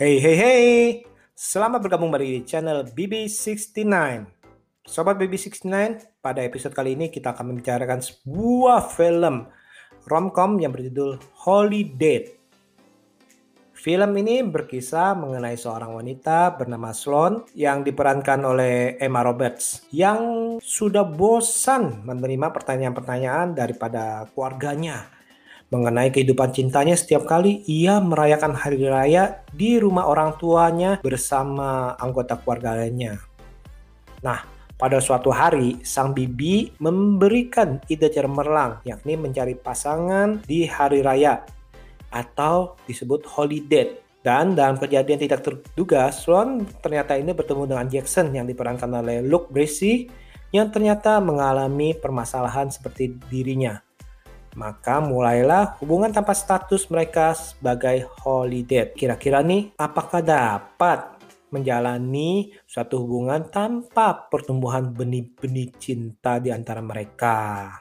Hey hey hey, selamat bergabung kembali di channel BB69. Sobat BB69, pada episode kali ini kita akan membicarakan sebuah film romcom yang berjudul Holy Date. Film ini berkisah mengenai seorang wanita bernama Sloan yang diperankan oleh Emma Roberts yang sudah bosan menerima pertanyaan-pertanyaan daripada keluarganya mengenai kehidupan cintanya setiap kali ia merayakan hari raya di rumah orang tuanya bersama anggota keluarga lainnya. Nah, pada suatu hari, sang bibi memberikan ide cemerlang, yakni mencari pasangan di hari raya atau disebut holiday. Dan dalam kejadian tidak terduga, Sloan ternyata ini bertemu dengan Jackson yang diperankan oleh Luke Bracey yang ternyata mengalami permasalahan seperti dirinya. Maka mulailah hubungan tanpa status mereka sebagai holiday. Kira-kira nih, apakah dapat menjalani suatu hubungan tanpa pertumbuhan benih-benih cinta di antara mereka?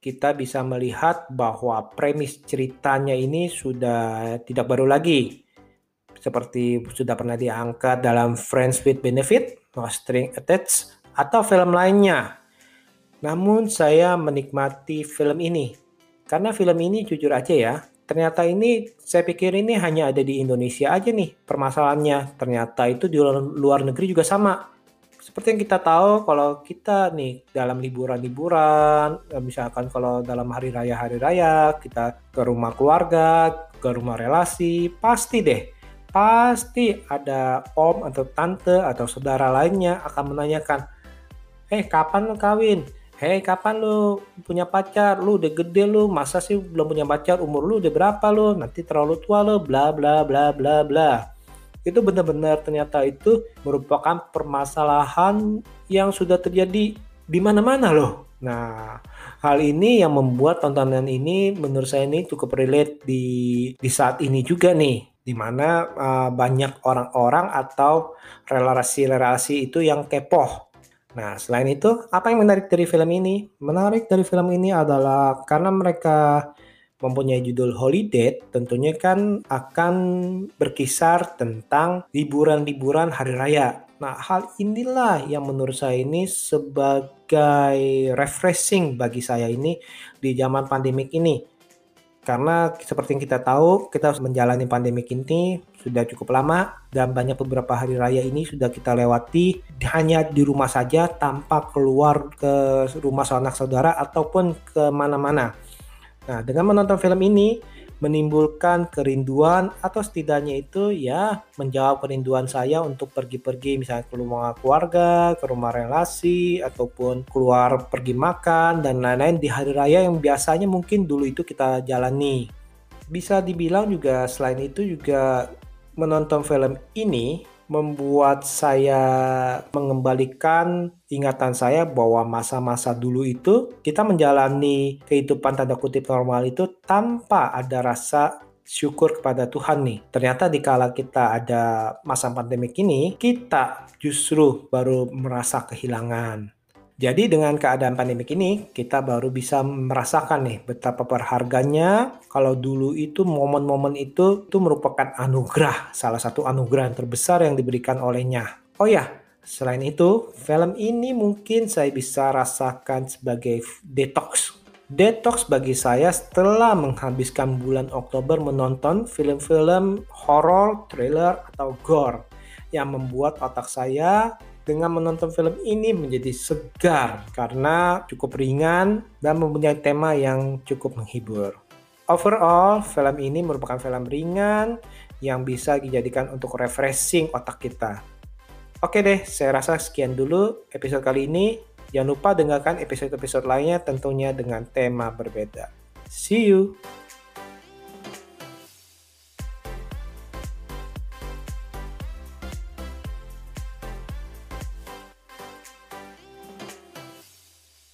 Kita bisa melihat bahwa premis ceritanya ini sudah tidak baru lagi. Seperti sudah pernah diangkat dalam Friends with Benefit, No String Attached, atau film lainnya. Namun saya menikmati film ini karena film ini jujur aja ya, ternyata ini saya pikir ini hanya ada di Indonesia aja nih permasalahannya. Ternyata itu di luar, negeri juga sama. Seperti yang kita tahu kalau kita nih dalam liburan-liburan, eh, misalkan kalau dalam hari raya-hari raya kita ke rumah keluarga, ke rumah relasi, pasti deh pasti ada om atau tante atau saudara lainnya akan menanyakan, eh kapan kawin? Hei kapan lu punya pacar? Lu udah gede lu, masa sih belum punya pacar? Umur lu udah berapa lu? Nanti terlalu tua lu, bla bla bla bla bla. Itu benar-benar ternyata itu merupakan permasalahan yang sudah terjadi di mana-mana loh. Nah, hal ini yang membuat tontonan ini menurut saya ini cukup relate di di saat ini juga nih di mana uh, banyak orang-orang atau relasi-relasi itu yang kepoh Nah, selain itu, apa yang menarik dari film ini? Menarik dari film ini adalah karena mereka mempunyai judul Holiday, tentunya kan akan berkisar tentang liburan-liburan hari raya. Nah, hal inilah yang menurut saya ini sebagai refreshing bagi saya ini di zaman pandemik ini karena seperti yang kita tahu, kita harus menjalani pandemi ini sudah cukup lama dan banyak beberapa hari raya ini sudah kita lewati hanya di rumah saja tanpa keluar ke rumah sanak saudara ataupun ke mana-mana. Nah, dengan menonton film ini, menimbulkan kerinduan atau setidaknya itu ya menjawab kerinduan saya untuk pergi-pergi misalnya ke rumah keluarga, ke rumah relasi ataupun keluar pergi makan dan lain-lain di hari raya yang biasanya mungkin dulu itu kita jalani. Bisa dibilang juga selain itu juga menonton film ini membuat saya mengembalikan ingatan saya bahwa masa-masa dulu itu kita menjalani kehidupan tanda kutip normal itu tanpa ada rasa syukur kepada Tuhan nih. Ternyata di kala kita ada masa pandemik ini, kita justru baru merasa kehilangan. Jadi dengan keadaan pandemik ini, kita baru bisa merasakan nih betapa berharganya kalau dulu itu momen-momen itu itu merupakan anugerah, salah satu anugerah yang terbesar yang diberikan olehnya. Oh ya, selain itu, film ini mungkin saya bisa rasakan sebagai detox. Detox bagi saya setelah menghabiskan bulan Oktober menonton film-film horror, thriller, atau gore yang membuat otak saya dengan menonton film ini menjadi segar karena cukup ringan dan mempunyai tema yang cukup menghibur. Overall, film ini merupakan film ringan yang bisa dijadikan untuk refreshing otak kita. Oke deh, saya rasa sekian dulu episode kali ini. Jangan lupa dengarkan episode-episode lainnya tentunya dengan tema berbeda. See you!